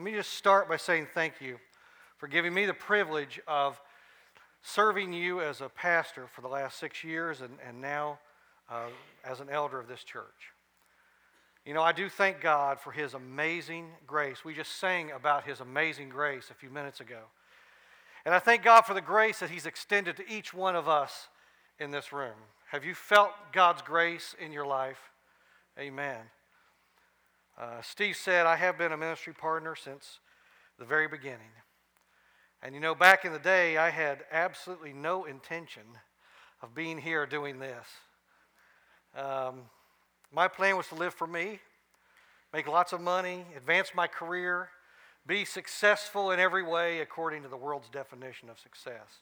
Let me just start by saying thank you for giving me the privilege of serving you as a pastor for the last six years and, and now uh, as an elder of this church. You know, I do thank God for His amazing grace. We just sang about His amazing grace a few minutes ago. And I thank God for the grace that He's extended to each one of us in this room. Have you felt God's grace in your life? Amen. Uh, Steve said, I have been a ministry partner since the very beginning. And you know, back in the day, I had absolutely no intention of being here doing this. Um, my plan was to live for me, make lots of money, advance my career, be successful in every way according to the world's definition of success.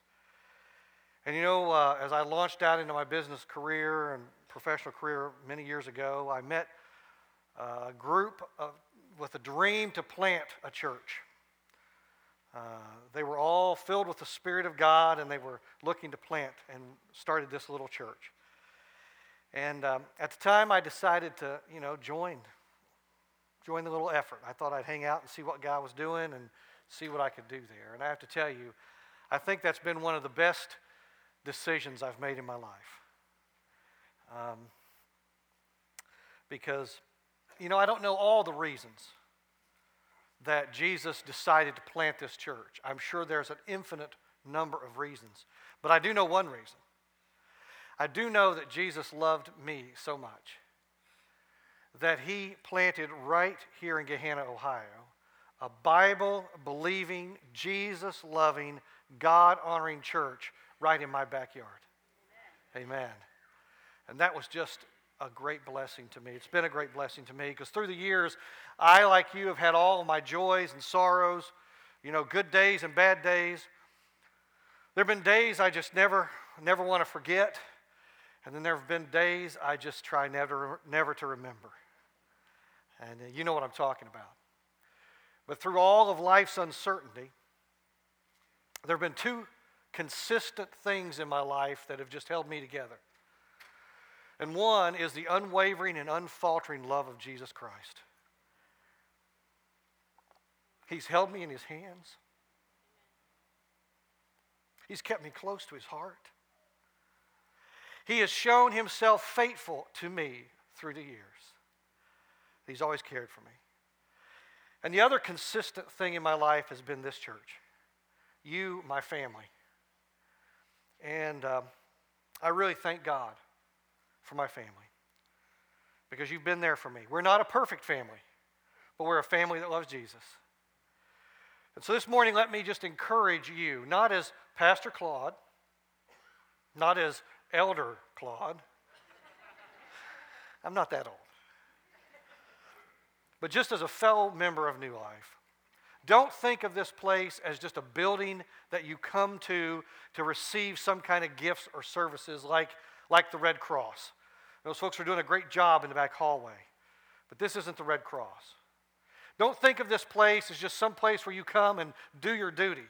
And you know, uh, as I launched out into my business career and professional career many years ago, I met a group of, with a dream to plant a church. Uh, they were all filled with the Spirit of God and they were looking to plant and started this little church. And um, at the time, I decided to, you know, join, join the little effort. I thought I'd hang out and see what God was doing and see what I could do there. And I have to tell you, I think that's been one of the best decisions I've made in my life. Um, because, you know, I don't know all the reasons that Jesus decided to plant this church. I'm sure there's an infinite number of reasons. But I do know one reason. I do know that Jesus loved me so much that he planted right here in Gahanna, Ohio, a Bible believing, Jesus loving, God honoring church right in my backyard. Amen. Amen. And that was just a great blessing to me. It's been a great blessing to me because through the years, I, like you, have had all my joys and sorrows, you know, good days and bad days. There have been days I just never, never want to forget. And then there have been days I just try never, never to remember. And uh, you know what I'm talking about. But through all of life's uncertainty, there have been two consistent things in my life that have just held me together. And one is the unwavering and unfaltering love of Jesus Christ. He's held me in his hands. He's kept me close to his heart. He has shown himself faithful to me through the years. He's always cared for me. And the other consistent thing in my life has been this church you, my family. And um, I really thank God for my family because you've been there for me. We're not a perfect family, but we're a family that loves Jesus. And so this morning, let me just encourage you, not as Pastor Claude, not as Elder Claude. I'm not that old. But just as a fellow member of New Life, don't think of this place as just a building that you come to to receive some kind of gifts or services like, like the Red Cross. Those folks are doing a great job in the back hallway. But this isn't the Red Cross. Don't think of this place as just some place where you come and do your duty.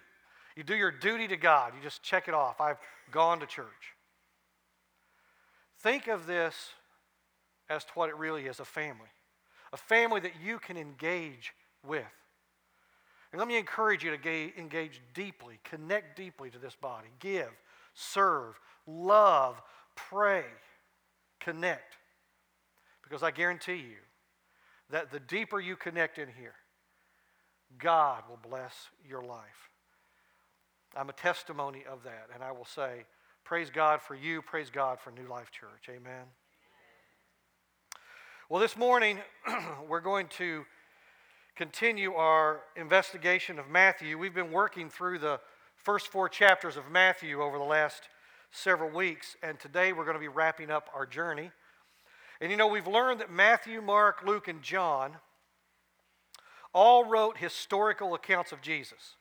You do your duty to God. You just check it off. I've gone to church. Think of this as to what it really is a family, a family that you can engage with. And let me encourage you to engage deeply, connect deeply to this body, give, serve, love, pray, connect. Because I guarantee you that the deeper you connect in here, God will bless your life. I'm a testimony of that, and I will say, Praise God for you. Praise God for New Life Church. Amen. Well, this morning, we're going to continue our investigation of Matthew. We've been working through the first four chapters of Matthew over the last several weeks, and today we're going to be wrapping up our journey. And you know, we've learned that Matthew, Mark, Luke, and John all wrote historical accounts of Jesus.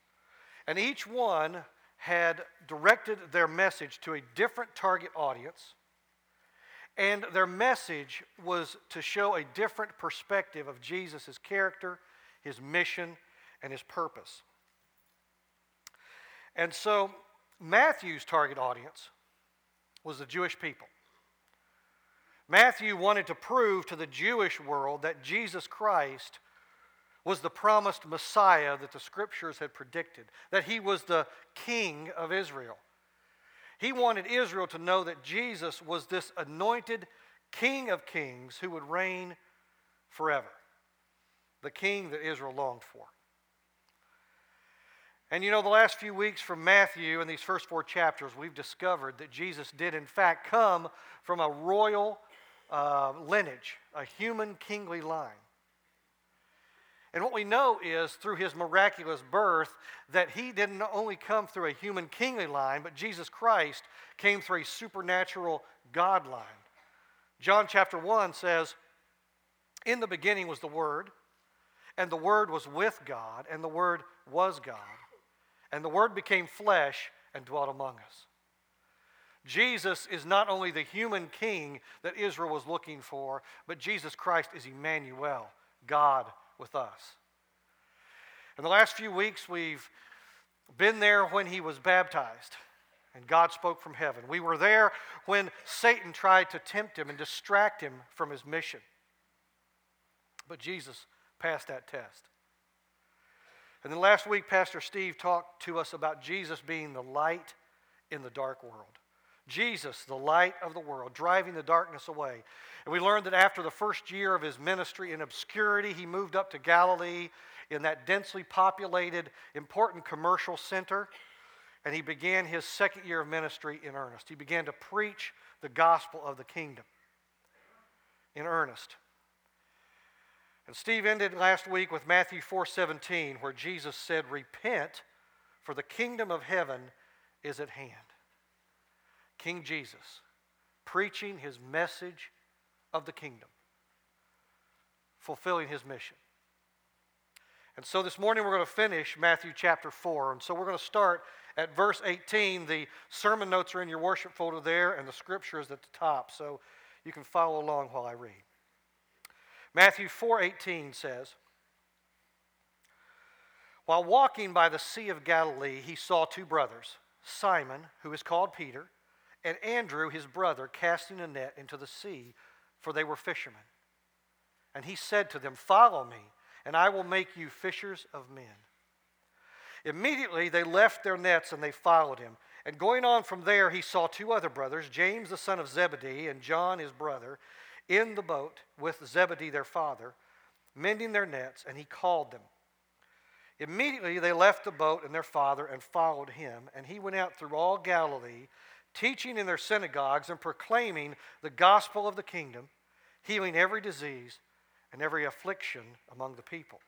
And each one had directed their message to a different target audience, and their message was to show a different perspective of Jesus' character, his mission, and his purpose. And so Matthew's target audience was the Jewish people. Matthew wanted to prove to the Jewish world that Jesus Christ was the promised Messiah that the scriptures had predicted, that he was the king of Israel. He wanted Israel to know that Jesus was this anointed king of kings who would reign forever, the king that Israel longed for. And you know, the last few weeks from Matthew and these first four chapters, we've discovered that Jesus did, in fact, come from a royal uh, lineage, a human kingly line. And what we know is through his miraculous birth that he didn't only come through a human kingly line, but Jesus Christ came through a supernatural God line. John chapter 1 says, In the beginning was the Word, and the Word was with God, and the Word was God. And the Word became flesh and dwelt among us. Jesus is not only the human king that Israel was looking for, but Jesus Christ is Emmanuel, God with us. In the last few weeks, we've been there when he was baptized and God spoke from heaven. We were there when Satan tried to tempt him and distract him from his mission. But Jesus passed that test. And then last week, Pastor Steve talked to us about Jesus being the light in the dark world. Jesus, the light of the world, driving the darkness away. And we learned that after the first year of his ministry in obscurity, he moved up to Galilee in that densely populated, important commercial center. And he began his second year of ministry in earnest. He began to preach the gospel of the kingdom in earnest. And Steve ended last week with Matthew 4:17 where Jesus said, "Repent, for the kingdom of heaven is at hand." King Jesus preaching his message of the kingdom, fulfilling his mission. And so this morning we're going to finish Matthew chapter 4. And so we're going to start at verse 18. The sermon notes are in your worship folder there, and the scripture is at the top. So you can follow along while I read. Matthew 4:18 says, While walking by the Sea of Galilee, he saw two brothers, Simon, who is called Peter, and Andrew, his brother, casting a net into the sea, for they were fishermen. And he said to them, Follow me, and I will make you fishers of men. Immediately they left their nets and they followed him. And going on from there, he saw two other brothers, James the son of Zebedee and John his brother, in the boat with Zebedee their father, mending their nets, and he called them. Immediately they left the boat and their father and followed him, and he went out through all Galilee teaching in their synagogues and proclaiming the gospel of the kingdom, healing every disease and every affliction among the people.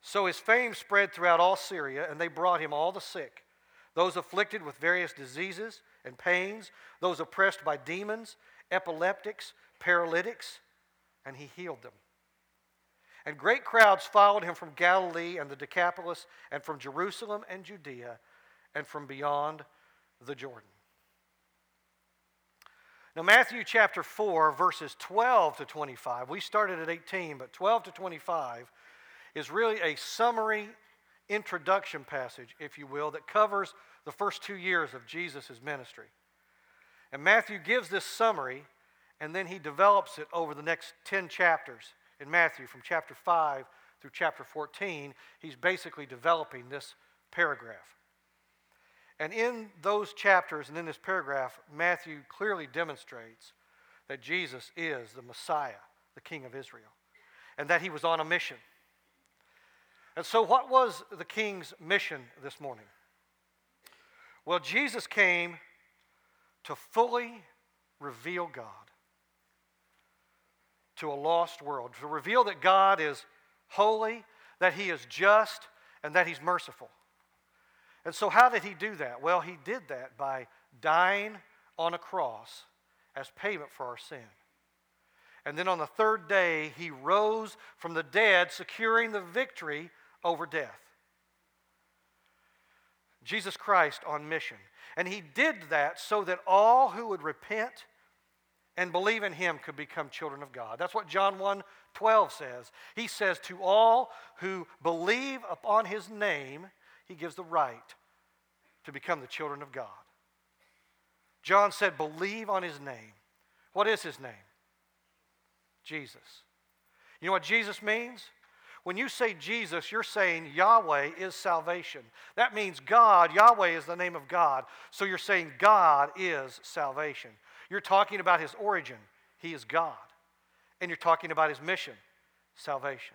So his fame spread throughout all Syria, and they brought him all the sick, those afflicted with various diseases and pains, those oppressed by demons, epileptics, paralytics, and he healed them. And great crowds followed him from Galilee and the Decapolis, and from Jerusalem and Judea, and from beyond the Jordan. Now, Matthew chapter 4, verses 12 to 25, we started at 18, but 12 to 25 is really a summary introduction passage, if you will, that covers the first two years of Jesus' ministry. And Matthew gives this summary, and then he develops it over the next 10 chapters in Matthew, from chapter 5 through chapter 14. He's basically developing this paragraph. And in those chapters and in this paragraph, Matthew clearly demonstrates that Jesus is the Messiah, the King of Israel, and that he was on a mission. And so, what was the king's mission this morning? Well, Jesus came to fully reveal God to a lost world, to reveal that God is holy, that he is just, and that he's merciful. And so, how did he do that? Well, he did that by dying on a cross as payment for our sin. And then on the third day, he rose from the dead, securing the victory over death. Jesus Christ on mission. And he did that so that all who would repent and believe in him could become children of God. That's what John 1 12 says. He says, To all who believe upon his name, he gives the right to become the children of God. John said, believe on his name. What is his name? Jesus. You know what Jesus means? When you say Jesus, you're saying Yahweh is salvation. That means God, Yahweh is the name of God. So you're saying God is salvation. You're talking about his origin, he is God. And you're talking about his mission, salvation.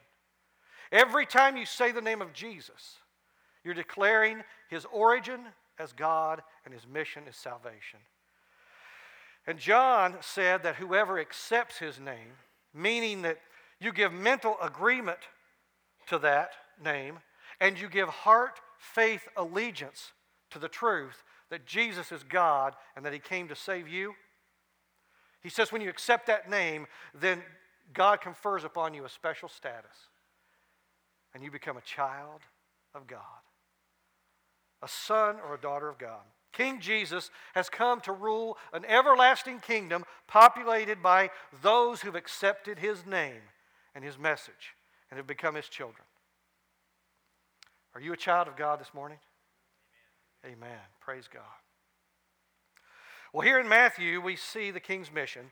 Every time you say the name of Jesus, you're declaring his origin as God and his mission is salvation. And John said that whoever accepts his name, meaning that you give mental agreement to that name, and you give heart, faith, allegiance to the truth that Jesus is God and that he came to save you. He says when you accept that name, then God confers upon you a special status, and you become a child of God, a son or a daughter of God. King Jesus has come to rule an everlasting kingdom populated by those who've accepted his name and his message and have become his children. Are you a child of God this morning? Amen. Amen. Praise God. Well, here in Matthew, we see the king's mission,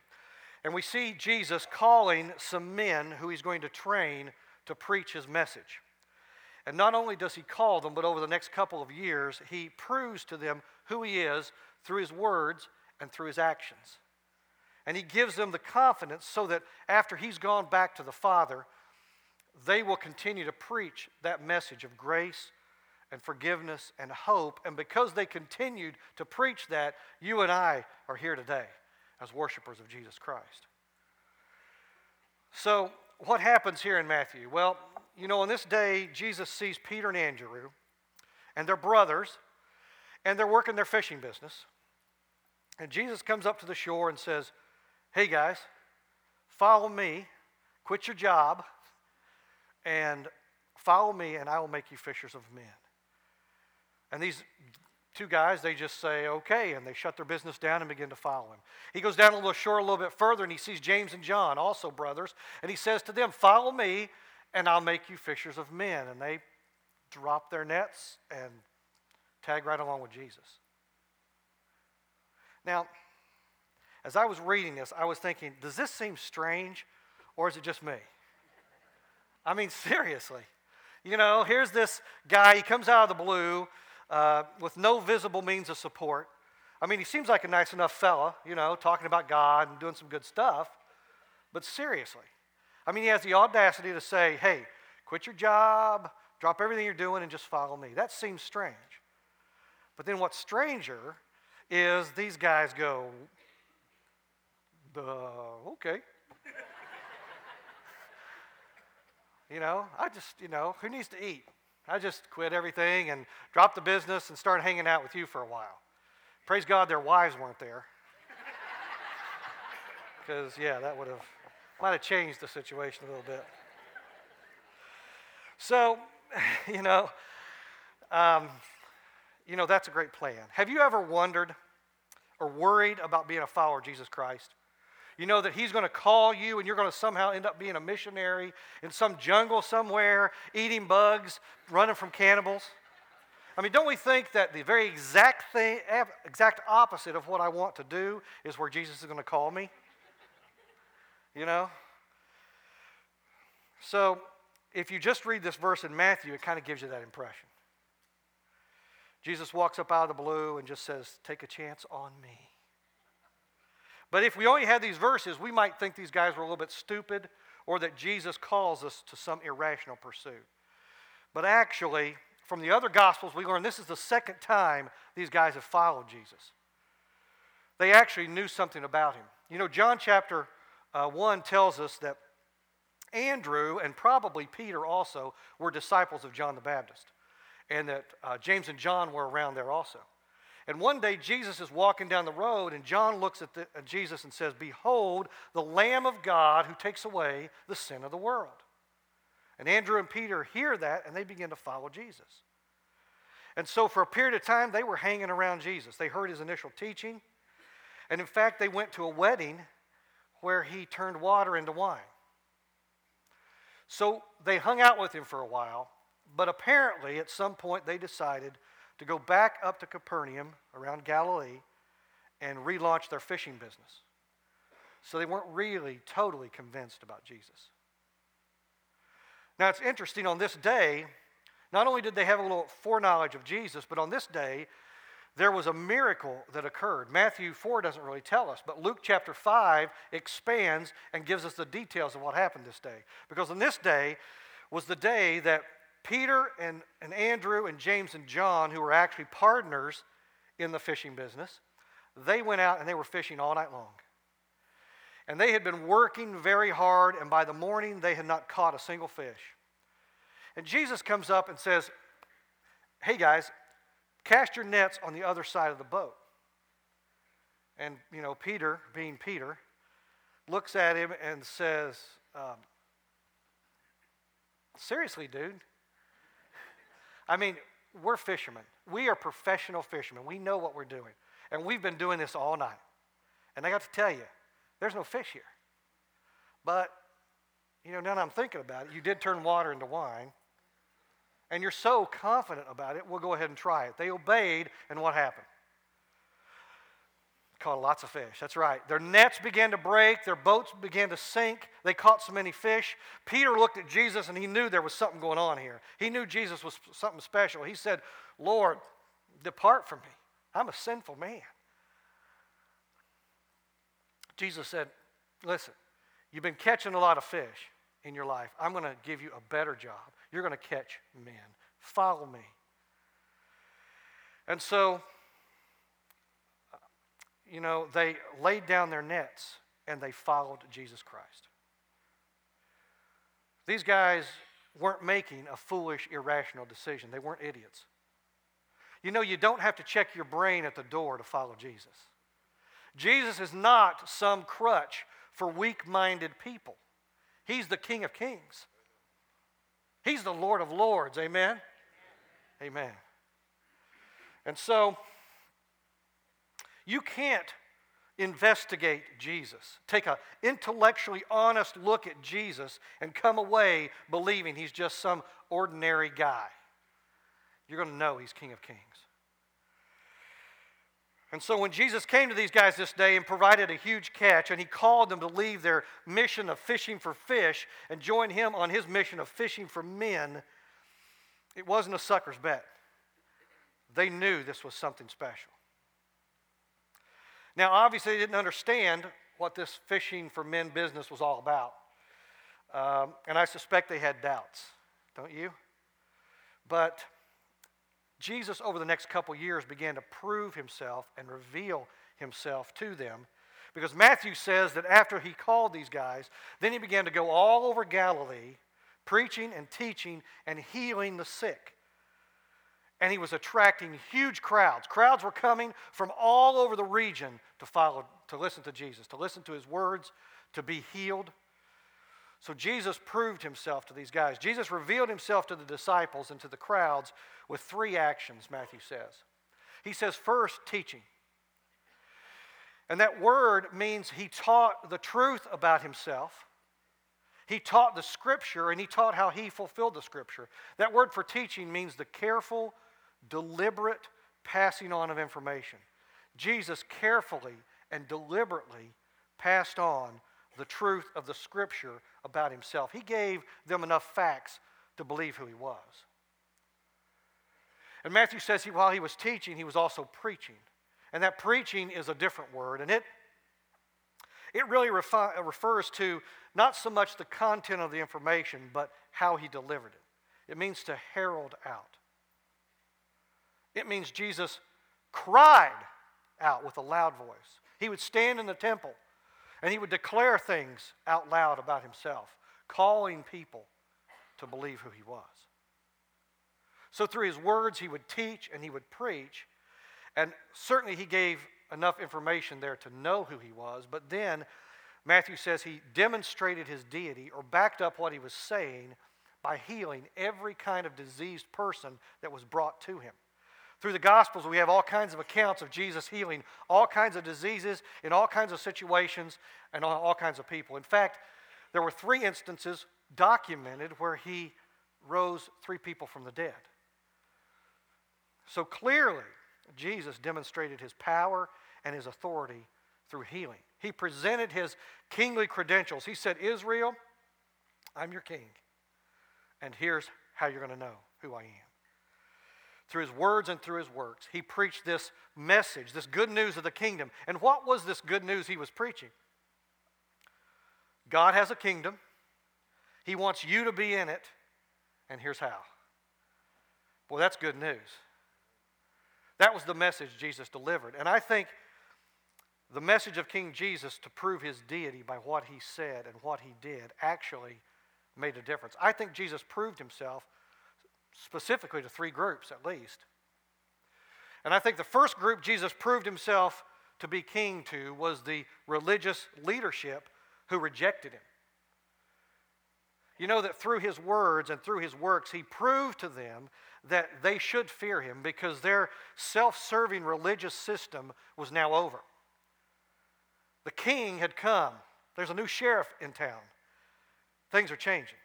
and we see Jesus calling some men who he's going to train to preach his message. And not only does he call them, but over the next couple of years, he proves to them who he is through his words and through his actions. And he gives them the confidence so that after he's gone back to the Father, they will continue to preach that message of grace and forgiveness and hope. And because they continued to preach that, you and I are here today as worshipers of Jesus Christ. So, what happens here in Matthew? Well, you know, on this day, Jesus sees Peter and Andrew, and they're brothers, and they're working their fishing business. And Jesus comes up to the shore and says, Hey guys, follow me, quit your job, and follow me, and I will make you fishers of men. And these two guys, they just say, okay, and they shut their business down and begin to follow him. He goes down a little shore a little bit further, and he sees James and John, also brothers, and he says to them, Follow me, and I'll make you fishers of men. And they drop their nets and tag right along with Jesus. Now, as I was reading this, I was thinking, does this seem strange, or is it just me? I mean, seriously. You know, here's this guy, he comes out of the blue uh, with no visible means of support. I mean, he seems like a nice enough fella, you know, talking about God and doing some good stuff. But seriously, I mean, he has the audacity to say, hey, quit your job, drop everything you're doing, and just follow me. That seems strange. But then what's stranger is these guys go, okay. You know, I just, you know, who needs to eat? I just quit everything and dropped the business and started hanging out with you for a while. Praise God their wives weren't there. Because, yeah, that would have, might have changed the situation a little bit. So, you know, um, you know, that's a great plan. Have you ever wondered or worried about being a follower of Jesus Christ? You know that He's going to call you and you're going to somehow end up being a missionary in some jungle somewhere, eating bugs, running from cannibals. I mean, don't we think that the very exact thing, exact opposite of what I want to do is where Jesus is going to call me? You know? So, if you just read this verse in Matthew, it kind of gives you that impression. Jesus walks up out of the blue and just says, Take a chance on me. But if we only had these verses, we might think these guys were a little bit stupid or that Jesus calls us to some irrational pursuit. But actually, from the other Gospels, we learn this is the second time these guys have followed Jesus. They actually knew something about him. You know, John chapter uh, 1 tells us that Andrew and probably Peter also were disciples of John the Baptist, and that uh, James and John were around there also. And one day Jesus is walking down the road, and John looks at, the, at, Jesus and says, Behold, the Lamb of God who takes away the sin of the world. And Andrew and Peter hear that, and they begin to follow Jesus. And so, for a period of time, they were hanging around Jesus. They heard his initial teaching. And in fact, they went to a wedding where he turned water into wine. So they hung out with him for a while, but apparently, at some point, they decided to go back up to Capernaum around Galilee and relaunch their fishing business. So they weren't really totally convinced about Jesus. Now it's interesting on this day, not only did they have a little foreknowledge of Jesus, but on this day, there was a miracle that occurred. Matthew 4 doesn't really tell us, but Luke chapter 5 expands and gives us the details of what happened this day. Because on this day was the day that Peter and, and Andrew and James and John, who were actually partners in the fishing business, they went out and they were fishing all night long. And they had been working very hard, and by the morning they had not caught a single fish. And Jesus comes up and says, Hey guys, Cast your nets on the other side of the boat. And, you know, Peter, being Peter, looks at him and says, um, Seriously, dude? I mean, we're fishermen. We are professional fishermen. We know what we're doing. And we've been doing this all night. And I got to tell you, there's no fish here. But, you know, now that I'm thinking about it, you did turn water into wine and you're so confident about it, we'll go ahead and try it. They obeyed, and what happened? Caught lots of fish. That's right. Their nets began to break, their boats began to sink. They caught so many fish. Peter looked at Jesus and he knew there was something going on here. He knew Jesus was something special. He said, Lord, depart from me. I'm a sinful man. Jesus said, Listen, you've been catching a lot of fish in your life. I'm going to give you a better job. You're going to catch men. Follow me. And so, you know, they laid down their nets and they followed Jesus Christ. These guys weren't making a foolish, irrational decision, they weren't idiots. You know, you don't have to check your brain at the door to follow Jesus. Jesus is not some crutch for weak minded people, He's the King of Kings. He's the Lord of Lords. Amen? Amen. And so, you can't investigate Jesus. Take an intellectually honest look at Jesus and come away believing he's just some ordinary guy. You're going to know he's King of Kings. And so when Jesus came to these guys this day and provided a huge catch, and he called them to leave their mission of fishing for fish and join him on his mission of fishing for men, it wasn't a sucker's bet. They knew this was something special. Now, obviously, they didn't understand what this fishing for men business was all about. Um, and I suspect they had doubts, don't you? But Jesus, over the next couple years, began to prove himself and reveal himself to them. Because Matthew says that after he called these guys, then he began to go all over Galilee, preaching and teaching and healing the sick. And he was attracting huge crowds. Crowds were coming from all over the region to follow, to listen to Jesus, to listen to his words, to be healed. So Jesus proved himself to these guys. Jesus revealed himself to the disciples and to the crowds with three actions, Matthew says. He says, first, teaching. And that word means he taught the truth about himself. He taught the scripture and he taught how he fulfilled the scripture. That word for teaching means the careful, deliberate passing on of information. Jesus carefully and deliberately passed on the truth of the scripture about himself. He gave them enough facts to believe who he was. And Matthew says he, while he was teaching, he was also preaching. And that preaching is a different word, and it, it really refi- uh, refers to not so much the content of the information, but how he delivered it. It means to herald out. It means Jesus cried out with a loud voice. He would stand in the temple and he would declare things out loud about himself, calling people to believe who he was. So, through his words, he would teach and he would preach. And certainly, he gave enough information there to know who he was. But then, Matthew says he demonstrated his deity or backed up what he was saying by healing every kind of diseased person that was brought to him. Through the Gospels, we have all kinds of accounts of Jesus healing all kinds of diseases in all kinds of situations and all kinds of people. In fact, there were three instances documented where he rose three people from the dead. So clearly, Jesus demonstrated his power and his authority through healing. He presented his kingly credentials. He said, Israel, I'm your king. And here's how you're going to know who I am. Through his words and through his works, he preached this message, this good news of the kingdom. And what was this good news he was preaching? God has a kingdom, he wants you to be in it, and here's how. Boy, that's good news. That was the message Jesus delivered. And I think the message of King Jesus to prove his deity by what he said and what he did actually made a difference. I think Jesus proved himself specifically to three groups at least. And I think the first group Jesus proved himself to be king to was the religious leadership who rejected him. You know that through his words and through his works, he proved to them that they should fear him because their self serving religious system was now over. The king had come, there's a new sheriff in town. Things are changing.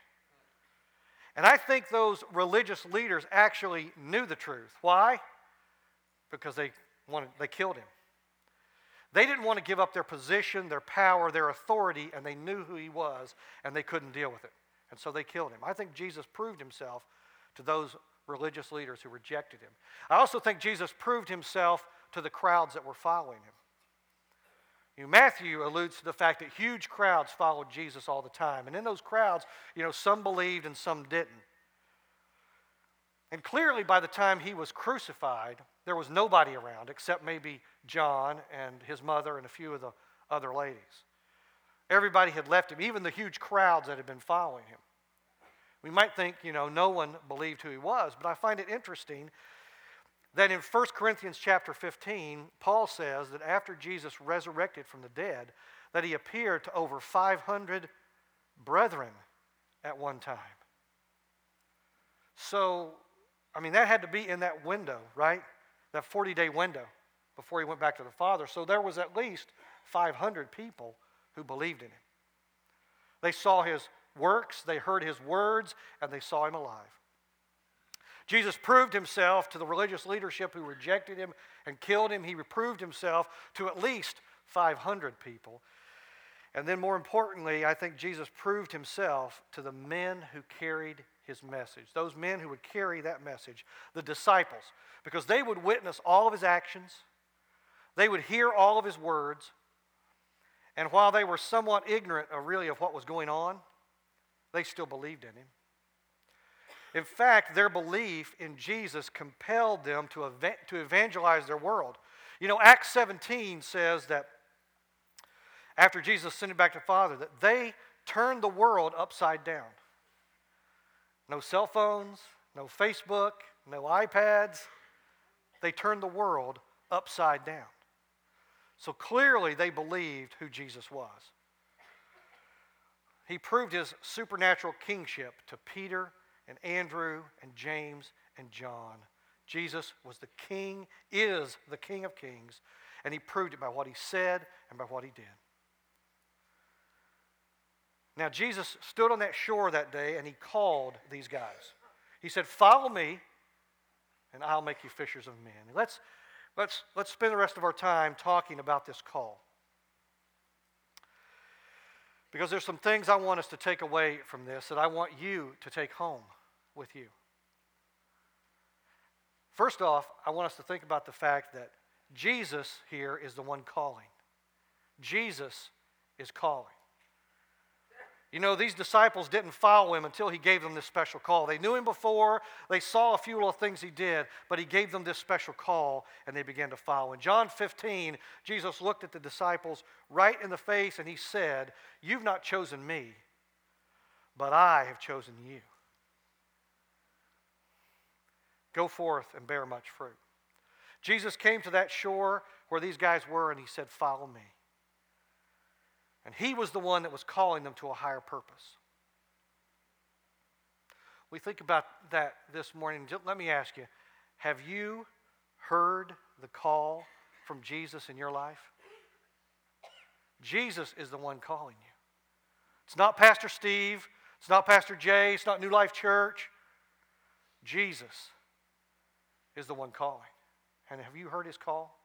And I think those religious leaders actually knew the truth. Why? Because they wanted they killed him. They didn't want to give up their position, their power, their authority, and they knew who he was, and they couldn't deal with it. And so they killed him. I think Jesus proved himself to those religious leaders who rejected him. I also think Jesus proved himself to the crowds that were following him. You know, Matthew alludes to the fact that huge crowds followed Jesus all the time. And in those crowds, you know, some believed and some didn't. And clearly, by the time he was crucified, there was nobody around except maybe John and his mother and a few of the other ladies. Everybody had left him, even the huge crowds that had been following him. We might think, you know, no one believed who he was, but I find it interesting that in 1 Corinthians chapter 15, Paul says that after Jesus resurrected from the dead, that he appeared to over 500 brethren at one time. So, I mean, that had to be in that window, right? That 40 day window before he went back to the Father. So there was at least 500 people who believed in him. They saw his works, they heard his words, and they saw him alive. Jesus proved himself to the religious leadership who rejected him and killed him. He proved himself to at least 500 people. And then, more importantly, I think Jesus proved himself to the men who carried his message, those men who would carry that message, the disciples, because they would witness all of his actions, they would hear all of his words, and while they were somewhat ignorant of really of what was going on, they still believed in him. In fact, their belief in Jesus compelled them to, ev- to evangelize their world. You know, Acts 17 says that after Jesus sent it back to Father, that they turned the world upside down. No cell phones, no Facebook, no iPads. They turned the world upside down. So clearly they believed who Jesus was. He proved his supernatural kingship to Peter and Andrew and James and John. Jesus was the king, is the king of kings, and he proved it by what he said and by what he did. Now, Jesus stood on that shore that day and he called these guys. He said, Follow me, and I'll make you fishers of men. Let's, let's, let's spend the rest of our time talking about this call. Because there's some things I want us to take away from this that I want you to take home with you. First off, I want us to think about the fact that Jesus here is the one calling. Jesus is calling. You know, these disciples didn't follow him until he gave them this special call. They knew him before, they saw a few little things he did, but he gave them this special call and they began to follow. In John 15, Jesus looked at the disciples right in the face and he said, You've not chosen me, but I have chosen you. Go forth and bear much fruit. Jesus came to that shore where these guys were and he said, Follow me. And he was the one that was calling them to a higher purpose. We think about that this morning. Let me ask you have you heard the call from Jesus in your life? Jesus is the one calling you. It's not Pastor Steve, it's not Pastor Jay, it's not New Life Church. Jesus is the one calling. And have you heard his call?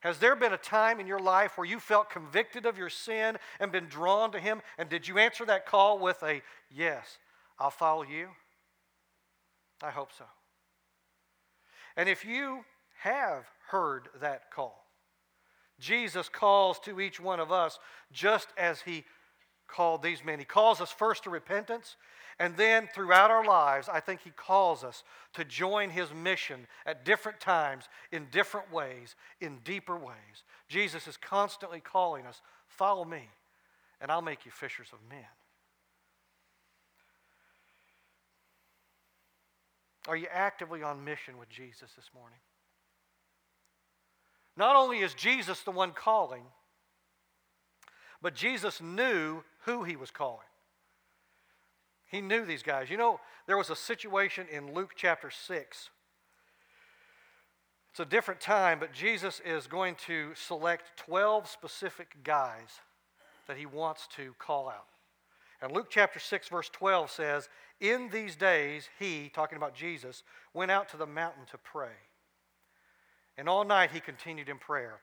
Has there been a time in your life where you felt convicted of your sin and been drawn to Him? And did you answer that call with a, Yes, I'll follow you? I hope so. And if you have heard that call, Jesus calls to each one of us just as he called these men. He calls us first to repentance, and then throughout our lives, I think he calls us to join his mission at different times, in different ways, in deeper ways. Jesus is constantly calling us, Follow me, and I'll make you fishers of men. Are you actively on mission with Jesus this morning? Not only is Jesus the one calling, but Jesus knew who he was calling. He knew these guys. You know, there was a situation in Luke chapter 6. It's a different time, but Jesus is going to select 12 specific guys that he wants to call out. And Luke chapter 6, verse 12 says, In these days, he, talking about Jesus, went out to the mountain to pray. And all night he continued in prayer.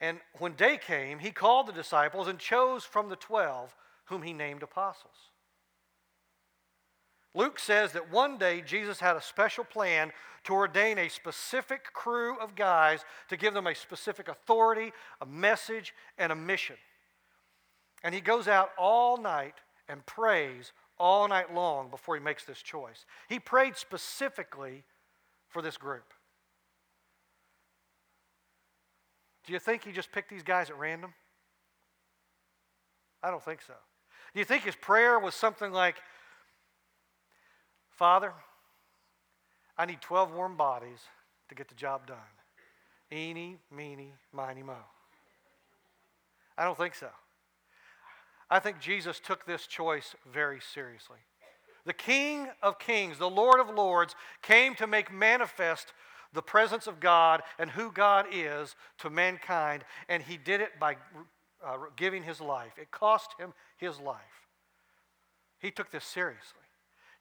And when day came, he called the disciples and chose from the twelve whom he named apostles. Luke says that one day Jesus had a special plan to ordain a specific crew of guys to give them a specific authority, a message, and a mission. And he goes out all night and prays all night long before he makes this choice. He prayed specifically for this group. Do you think he just picked these guys at random? I don't think so. Do you think his prayer was something like, Father, I need 12 warm bodies to get the job done? Eeny, meeny, miny, mo. I don't think so. I think Jesus took this choice very seriously. The King of Kings, the Lord of Lords, came to make manifest the presence of God and who God is to mankind, and he did it by uh, giving his life. It cost him his life. He took this seriously.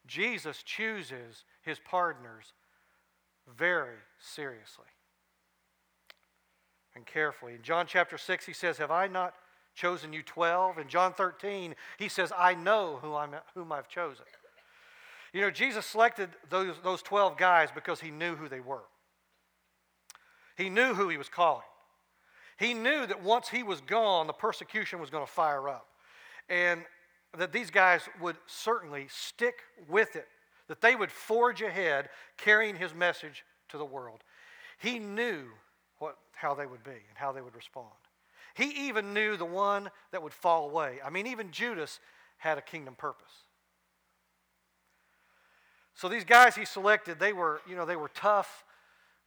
Jesus chooses his partners very seriously and carefully. In John chapter 6, he says, Have I not chosen you 12? In John 13, he says, I know who I'm, whom I've chosen. You know, Jesus selected those, those 12 guys because he knew who they were. He knew who he was calling. He knew that once he was gone, the persecution was going to fire up. And that these guys would certainly stick with it, that they would forge ahead carrying his message to the world. He knew what, how they would be and how they would respond. He even knew the one that would fall away. I mean, even Judas had a kingdom purpose. So these guys he selected, they were, you know, they were tough,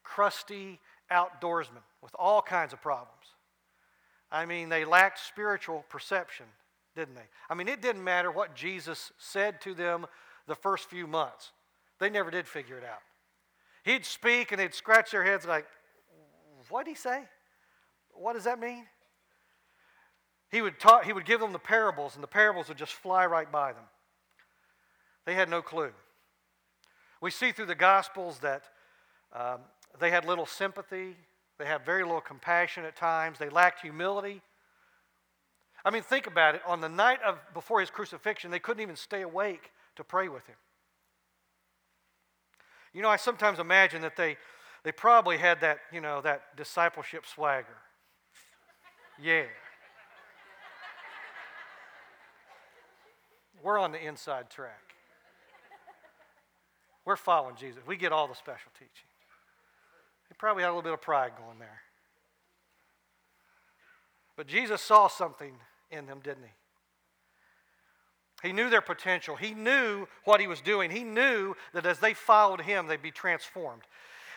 crusty, outdoorsmen with all kinds of problems. I mean, they lacked spiritual perception, didn't they? I mean, it didn't matter what Jesus said to them the first few months, they never did figure it out. He'd speak and they'd scratch their heads like, What did he say? What does that mean? He would, talk, he would give them the parables, and the parables would just fly right by them. They had no clue. We see through the Gospels that um, they had little sympathy. They had very little compassion at times. They lacked humility. I mean, think about it. On the night of before his crucifixion, they couldn't even stay awake to pray with him. You know, I sometimes imagine that they, they probably had that, you know, that discipleship swagger. Yeah. We're on the inside track. We're following Jesus. We get all the special teaching. Probably had a little bit of pride going there. But Jesus saw something in them, didn't he? He knew their potential. He knew what he was doing. He knew that as they followed him, they'd be transformed.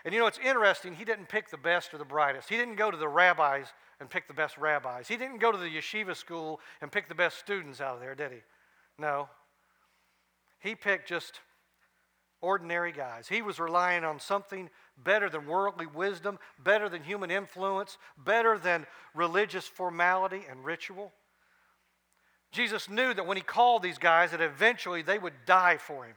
And you know, it's interesting, he didn't pick the best or the brightest. He didn't go to the rabbis and pick the best rabbis. He didn't go to the yeshiva school and pick the best students out of there, did he? No. He picked just ordinary guys. He was relying on something better than worldly wisdom, better than human influence, better than religious formality and ritual. Jesus knew that when he called these guys that eventually they would die for him.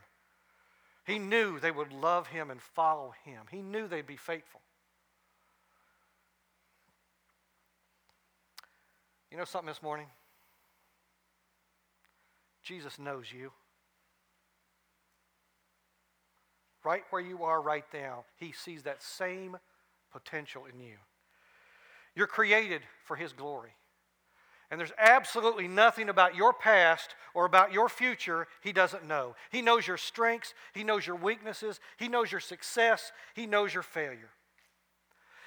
He knew they would love him and follow him. He knew they'd be faithful. You know something this morning? Jesus knows you. Right where you are right now, He sees that same potential in you. You're created for His glory. And there's absolutely nothing about your past or about your future He doesn't know. He knows your strengths, He knows your weaknesses, He knows your success, He knows your failure.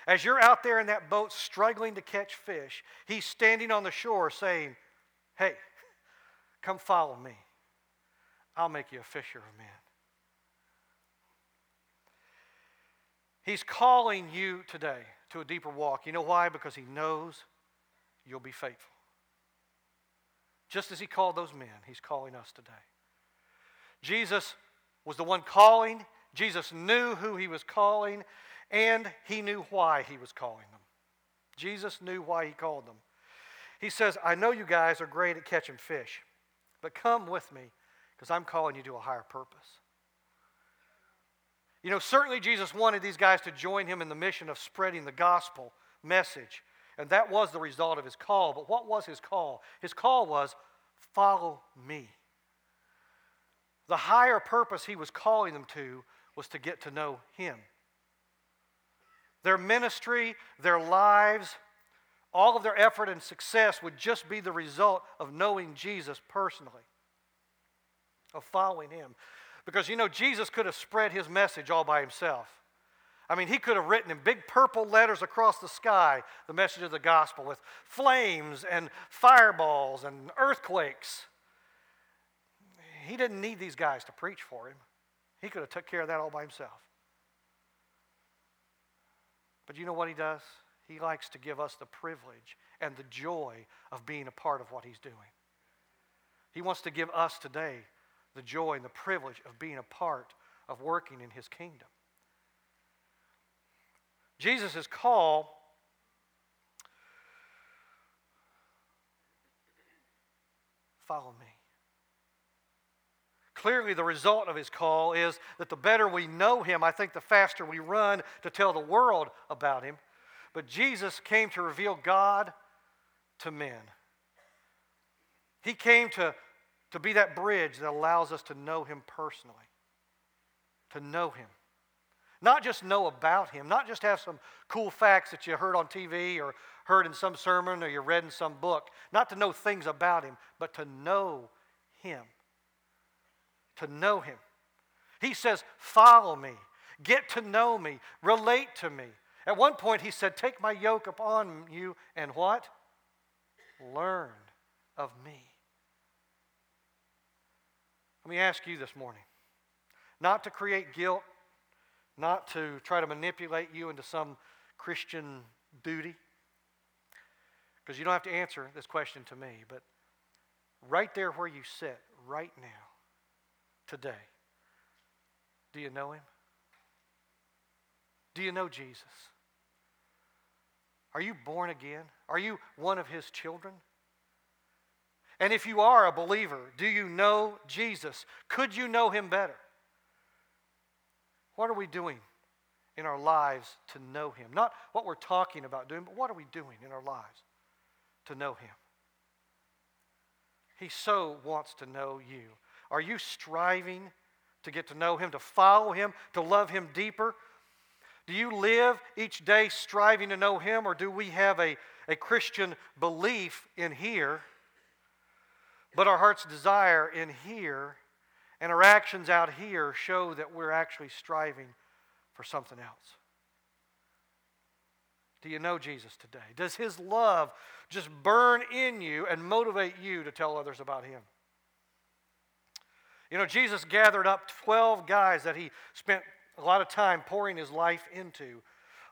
As you're out there in that boat struggling to catch fish, He's standing on the shore saying, Hey, come follow me. I'll make you a fisher of men. He's calling you today to a deeper walk. You know why? Because He knows you'll be faithful. Just as He called those men, He's calling us today. Jesus was the one calling, Jesus knew who He was calling, and He knew why He was calling them. Jesus knew why He called them. He says, I know you guys are great at catching fish, but come with me because I'm calling you to a higher purpose. You know, certainly Jesus wanted these guys to join him in the mission of spreading the gospel message, and that was the result of his call. But what was his call? His call was, Follow me. The higher purpose he was calling them to was to get to know him. Their ministry, their lives, all of their effort and success would just be the result of knowing Jesus personally, of following him. Because, you know, Jesus could have spread his message all by himself. I mean, he could have written in big purple letters across the sky the message of the gospel with flames and fireballs and earthquakes. He didn't need these guys to preach for him. He could have took care of that all by himself. But you know what he does? He likes to give us the privilege and the joy of being a part of what he's doing. He wants to give us today the joy and the privilege of being a part of working in his kingdom. Jesus' call follow me. Clearly, the result of his call is that the better we know him, I think the faster we run to tell the world about him. But Jesus came to reveal God to men. He came to to be that bridge that allows us to know Him personally, to know Him. Not just know about Him, not just have some cool facts that you heard on TV or heard in some sermon or you read in some book, not to know things about Him, but to know Him. To know Him. He says, Follow me, get to know me, relate to me. At one point, He said, Take my yoke upon you and what? Learn of me. Let me ask you this morning not to create guilt, not to try to manipulate you into some Christian duty, because you don't have to answer this question to me, but right there where you sit, right now, today, do you know Him? Do you know Jesus? Are you born again? Are you one of His children? And if you are a believer, do you know Jesus? Could you know him better? What are we doing in our lives to know him? Not what we're talking about doing, but what are we doing in our lives to know him? He so wants to know you. Are you striving to get to know him, to follow him, to love him deeper? Do you live each day striving to know him, or do we have a, a Christian belief in here? But our heart's desire in here and our actions out here show that we're actually striving for something else. Do you know Jesus today? Does his love just burn in you and motivate you to tell others about him? You know, Jesus gathered up 12 guys that he spent a lot of time pouring his life into.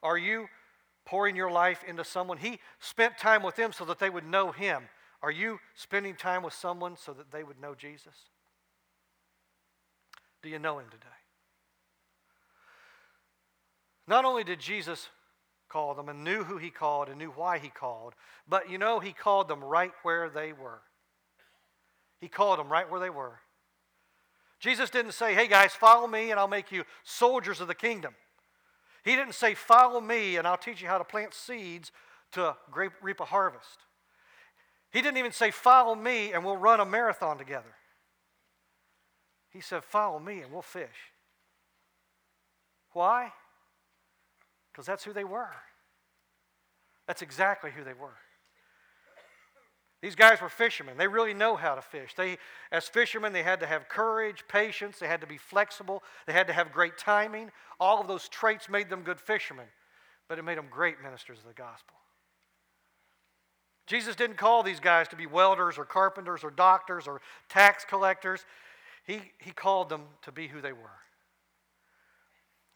Are you pouring your life into someone? He spent time with them so that they would know him. Are you spending time with someone so that they would know Jesus? Do you know him today? Not only did Jesus call them and knew who he called and knew why he called, but you know, he called them right where they were. He called them right where they were. Jesus didn't say, hey guys, follow me and I'll make you soldiers of the kingdom. He didn't say, follow me and I'll teach you how to plant seeds to reap a harvest. He didn't even say, Follow me and we'll run a marathon together. He said, Follow me and we'll fish. Why? Because that's who they were. That's exactly who they were. These guys were fishermen. They really know how to fish. They, as fishermen, they had to have courage, patience, they had to be flexible, they had to have great timing. All of those traits made them good fishermen, but it made them great ministers of the gospel. Jesus didn't call these guys to be welders or carpenters or doctors or tax collectors. He, he called them to be who they were.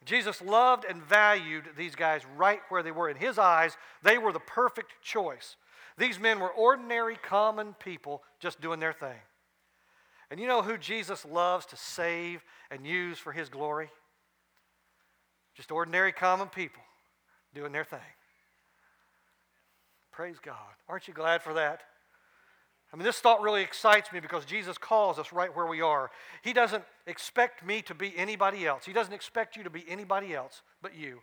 Jesus loved and valued these guys right where they were. In his eyes, they were the perfect choice. These men were ordinary, common people just doing their thing. And you know who Jesus loves to save and use for his glory? Just ordinary, common people doing their thing. Praise God. Aren't you glad for that? I mean, this thought really excites me because Jesus calls us right where we are. He doesn't expect me to be anybody else, He doesn't expect you to be anybody else but you.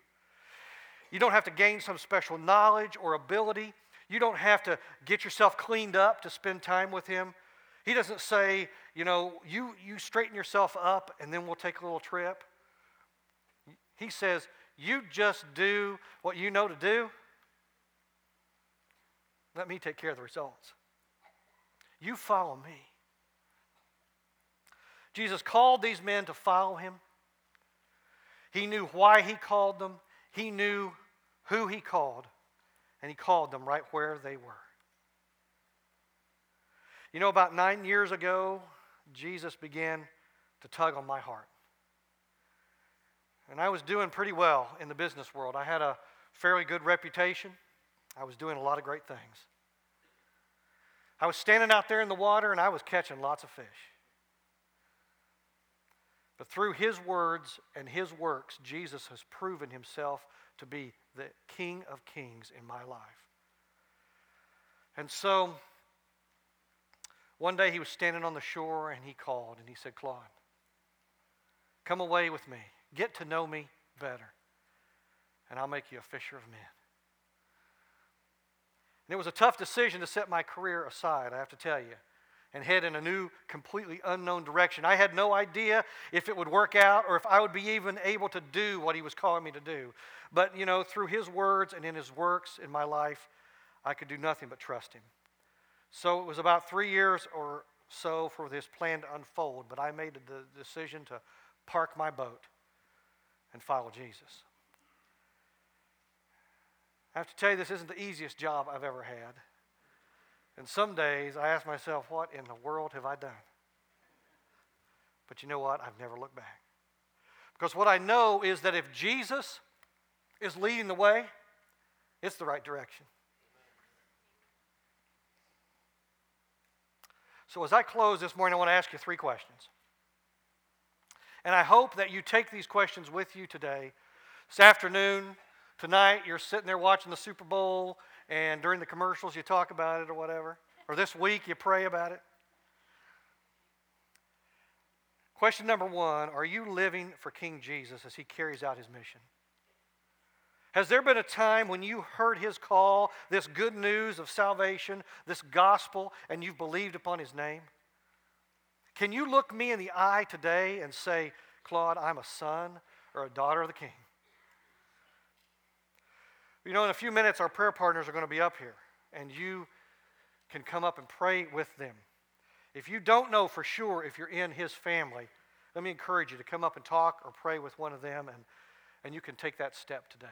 You don't have to gain some special knowledge or ability. You don't have to get yourself cleaned up to spend time with Him. He doesn't say, you know, you, you straighten yourself up and then we'll take a little trip. He says, you just do what you know to do. Let me take care of the results. You follow me. Jesus called these men to follow him. He knew why he called them, he knew who he called, and he called them right where they were. You know, about nine years ago, Jesus began to tug on my heart. And I was doing pretty well in the business world. I had a fairly good reputation. I was doing a lot of great things. I was standing out there in the water and I was catching lots of fish. But through his words and his works, Jesus has proven himself to be the King of Kings in my life. And so, one day he was standing on the shore and he called and he said, Claude, come away with me. Get to know me better, and I'll make you a fisher of men. And it was a tough decision to set my career aside, I have to tell you, and head in a new, completely unknown direction. I had no idea if it would work out or if I would be even able to do what he was calling me to do. But, you know, through his words and in his works in my life, I could do nothing but trust him. So it was about three years or so for this plan to unfold, but I made the decision to park my boat and follow Jesus. I have to tell you, this isn't the easiest job I've ever had. And some days I ask myself, what in the world have I done? But you know what? I've never looked back. Because what I know is that if Jesus is leading the way, it's the right direction. So, as I close this morning, I want to ask you three questions. And I hope that you take these questions with you today. This afternoon, Tonight, you're sitting there watching the Super Bowl, and during the commercials, you talk about it or whatever. Or this week, you pray about it. Question number one Are you living for King Jesus as he carries out his mission? Has there been a time when you heard his call, this good news of salvation, this gospel, and you've believed upon his name? Can you look me in the eye today and say, Claude, I'm a son or a daughter of the king? You know, in a few minutes, our prayer partners are going to be up here, and you can come up and pray with them. If you don't know for sure if you're in his family, let me encourage you to come up and talk or pray with one of them, and, and you can take that step today.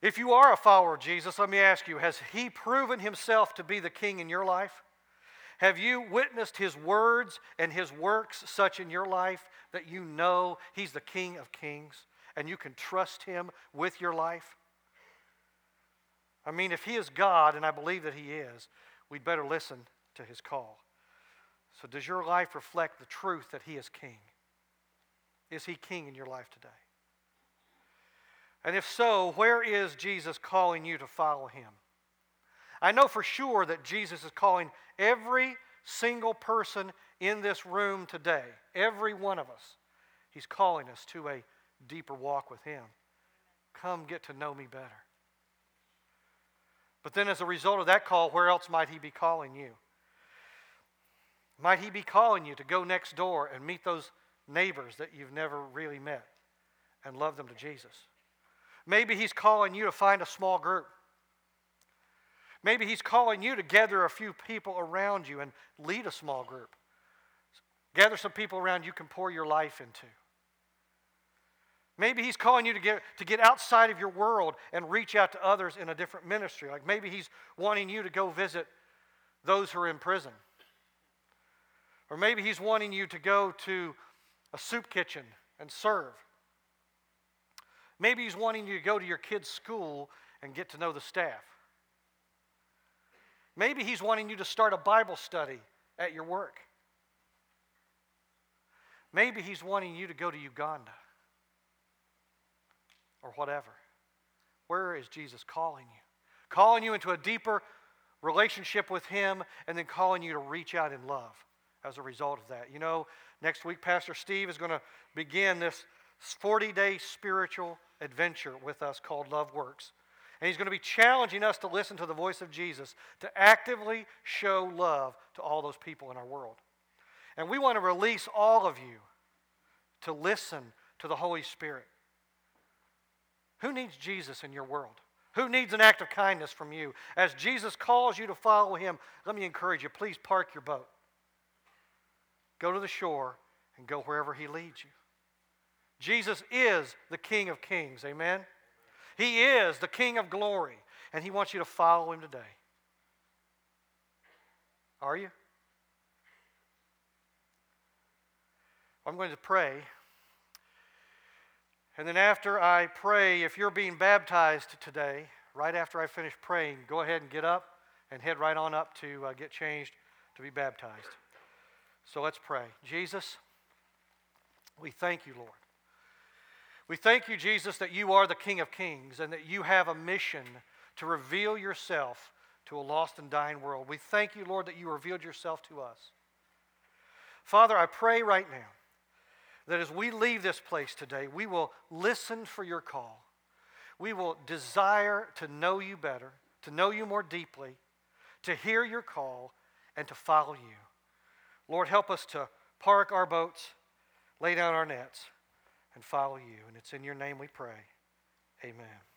If you are a follower of Jesus, let me ask you has he proven himself to be the king in your life? Have you witnessed his words and his works such in your life that you know he's the king of kings? And you can trust Him with your life? I mean, if He is God, and I believe that He is, we'd better listen to His call. So, does your life reflect the truth that He is King? Is He King in your life today? And if so, where is Jesus calling you to follow Him? I know for sure that Jesus is calling every single person in this room today, every one of us. He's calling us to a deeper walk with Him. Come get to know me better. But then, as a result of that call, where else might He be calling you? Might He be calling you to go next door and meet those neighbors that you've never really met and love them to Jesus. Maybe He's calling you to find a small group. Maybe He's calling you to gather a few people around you and lead a small group. Gather some people around you can pour your life into. Maybe He's calling you to get, to get outside of your world and reach out to others in a different ministry. Like maybe He's wanting you to go visit those who are in prison. Or maybe He's wanting you to go to a soup kitchen and serve. Maybe He's wanting you to go to your kid's school and get to know the staff. Maybe He's wanting you to start a Bible study at your work. Maybe He's wanting you to go to Uganda or whatever. Where is Jesus calling you? Calling you into a deeper relationship with Him and then calling you to reach out in love as a result of that. You know, next week, Pastor Steve is going to begin this 40 day spiritual adventure with us called Love Works. And he's going to be challenging us to listen to the voice of Jesus, to actively show love to all those people in our world. And we want to release all of you to listen to the Holy Spirit. Who needs Jesus in your world? Who needs an act of kindness from you? As Jesus calls you to follow him, let me encourage you please park your boat. Go to the shore and go wherever he leads you. Jesus is the King of Kings. Amen? He is the King of glory, and he wants you to follow him today. Are you? I'm going to pray. And then after I pray, if you're being baptized today, right after I finish praying, go ahead and get up and head right on up to uh, get changed to be baptized. So let's pray. Jesus, we thank you, Lord. We thank you, Jesus, that you are the King of Kings and that you have a mission to reveal yourself to a lost and dying world. We thank you, Lord, that you revealed yourself to us. Father, I pray right now that as we leave this place today, we will listen for your call. We will desire to know you better, to know you more deeply, to hear your call, and to follow you. Lord, help us to park our boats, lay down our nets, and follow you. And it's in your name we pray. Amen.